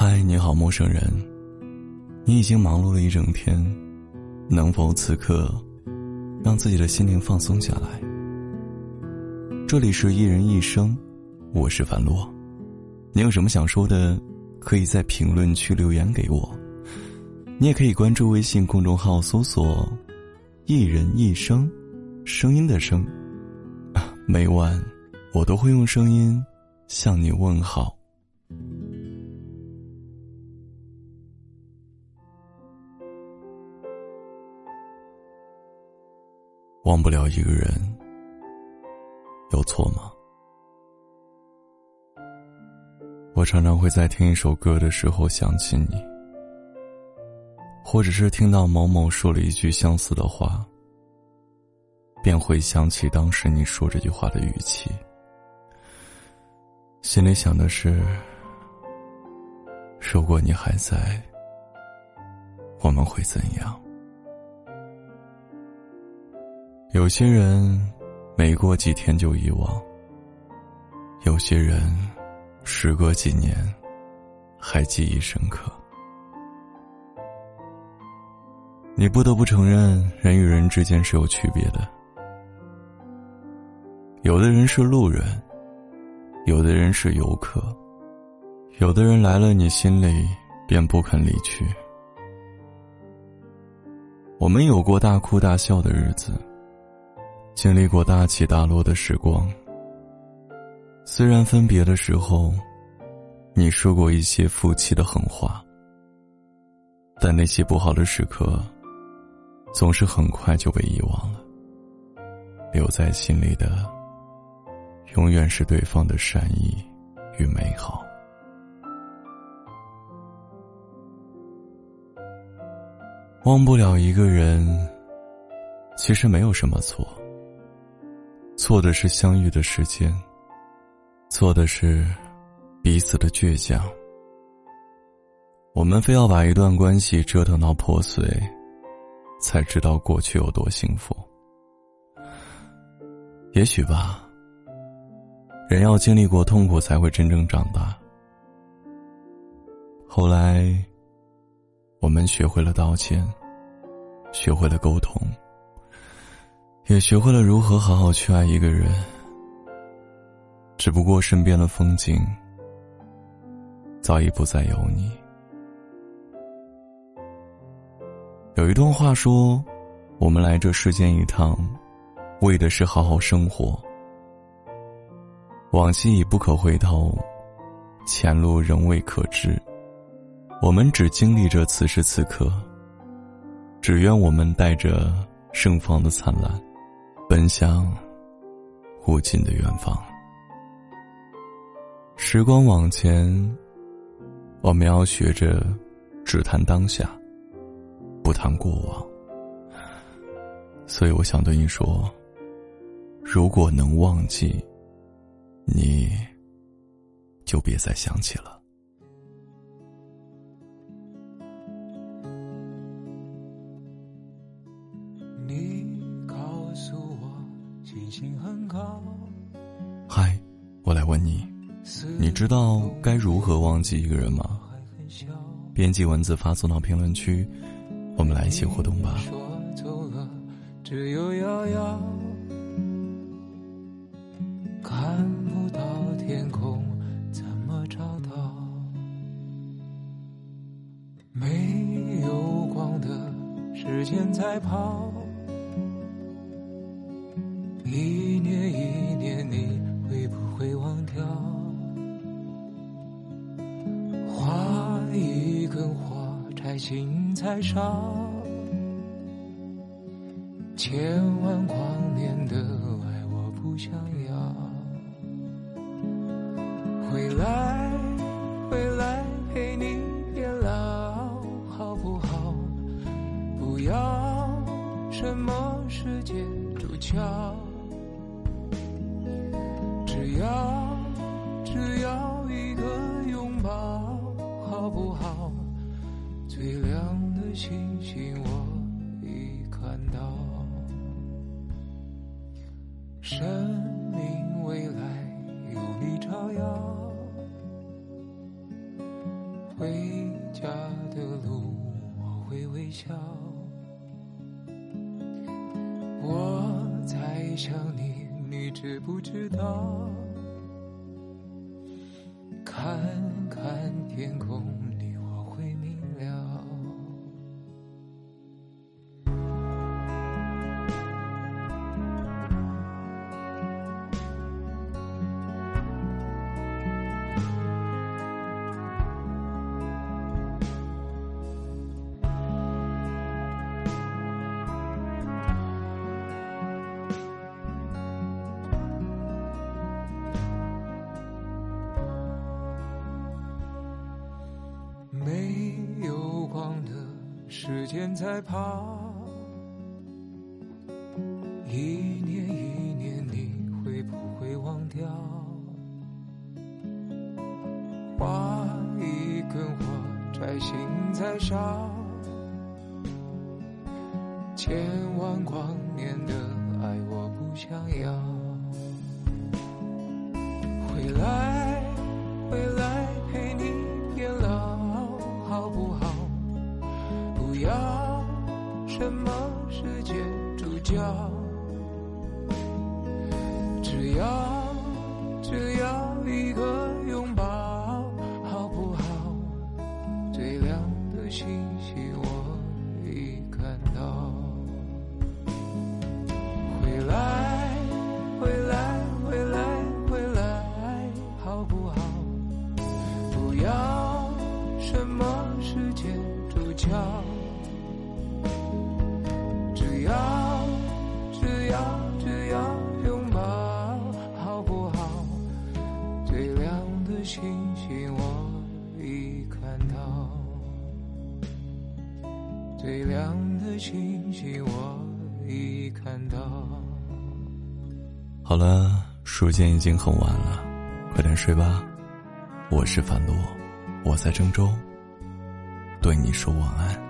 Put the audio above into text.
嗨，你好，陌生人。你已经忙碌了一整天，能否此刻让自己的心灵放松下来？这里是一人一生，我是樊洛。你有什么想说的，可以在评论区留言给我。你也可以关注微信公众号，搜索“一人一生”，声音的声。每晚我都会用声音向你问好。忘不了一个人，有错吗？我常常会在听一首歌的时候想起你，或者是听到某某说了一句相似的话，便会想起当时你说这句话的语气，心里想的是：如果你还在，我们会怎样？有些人没过几天就遗忘，有些人时隔几年还记忆深刻。你不得不承认，人与人之间是有区别的。有的人是路人，有的人是游客，有的人来了你心里便不肯离去。我们有过大哭大笑的日子。经历过大起大落的时光，虽然分别的时候，你说过一些负气的狠话，但那些不好的时刻，总是很快就被遗忘了。留在心里的，永远是对方的善意与美好。忘不了一个人，其实没有什么错。错的是相遇的时间，错的是彼此的倔强。我们非要把一段关系折腾到破碎，才知道过去有多幸福。也许吧，人要经历过痛苦，才会真正长大。后来，我们学会了道歉，学会了沟通。也学会了如何好好去爱一个人，只不过身边的风景早已不再有你。有一段话说：“我们来这世间一趟，为的是好好生活。往昔已不可回头，前路仍未可知。我们只经历着此时此刻，只愿我们带着盛放的灿烂。”奔向无尽的远方。时光往前，我们要学着只谈当下，不谈过往。所以，我想对你说：如果能忘记，你就别再想起了。嗨，我来问你，你知道该如何忘记一个人吗？编辑文字发送到评论区，我们来一起互动吧。只有遥遥看不到天空，怎么找到？没有光的时间在跑。一年一年，你会不会忘掉？花一根花，摘心才少。千万光年的爱，我不想要。回来，回来陪你变老，好不好？不要什么世界主角。要只要一个拥抱，好不好？最亮的星星我已看到，生命未来有你照耀，回家的路，我会微笑。我在想你，你知不知道？看时间在跑，一年一年，你会不会忘掉？画一根火柴，心在烧，千万光年的爱我不想要。回来，要什么世界主角，只要只要一个拥抱，好不好？最亮的星星我已看到。回来，回来，回来，回来，好不好？不要什么世界主角，要只要只要拥抱，好不好？最亮的星星我已看到，最亮的星星我已看到。好了，时间已经很晚了，快点睡吧。我是樊洛，我在郑州，对你说晚安。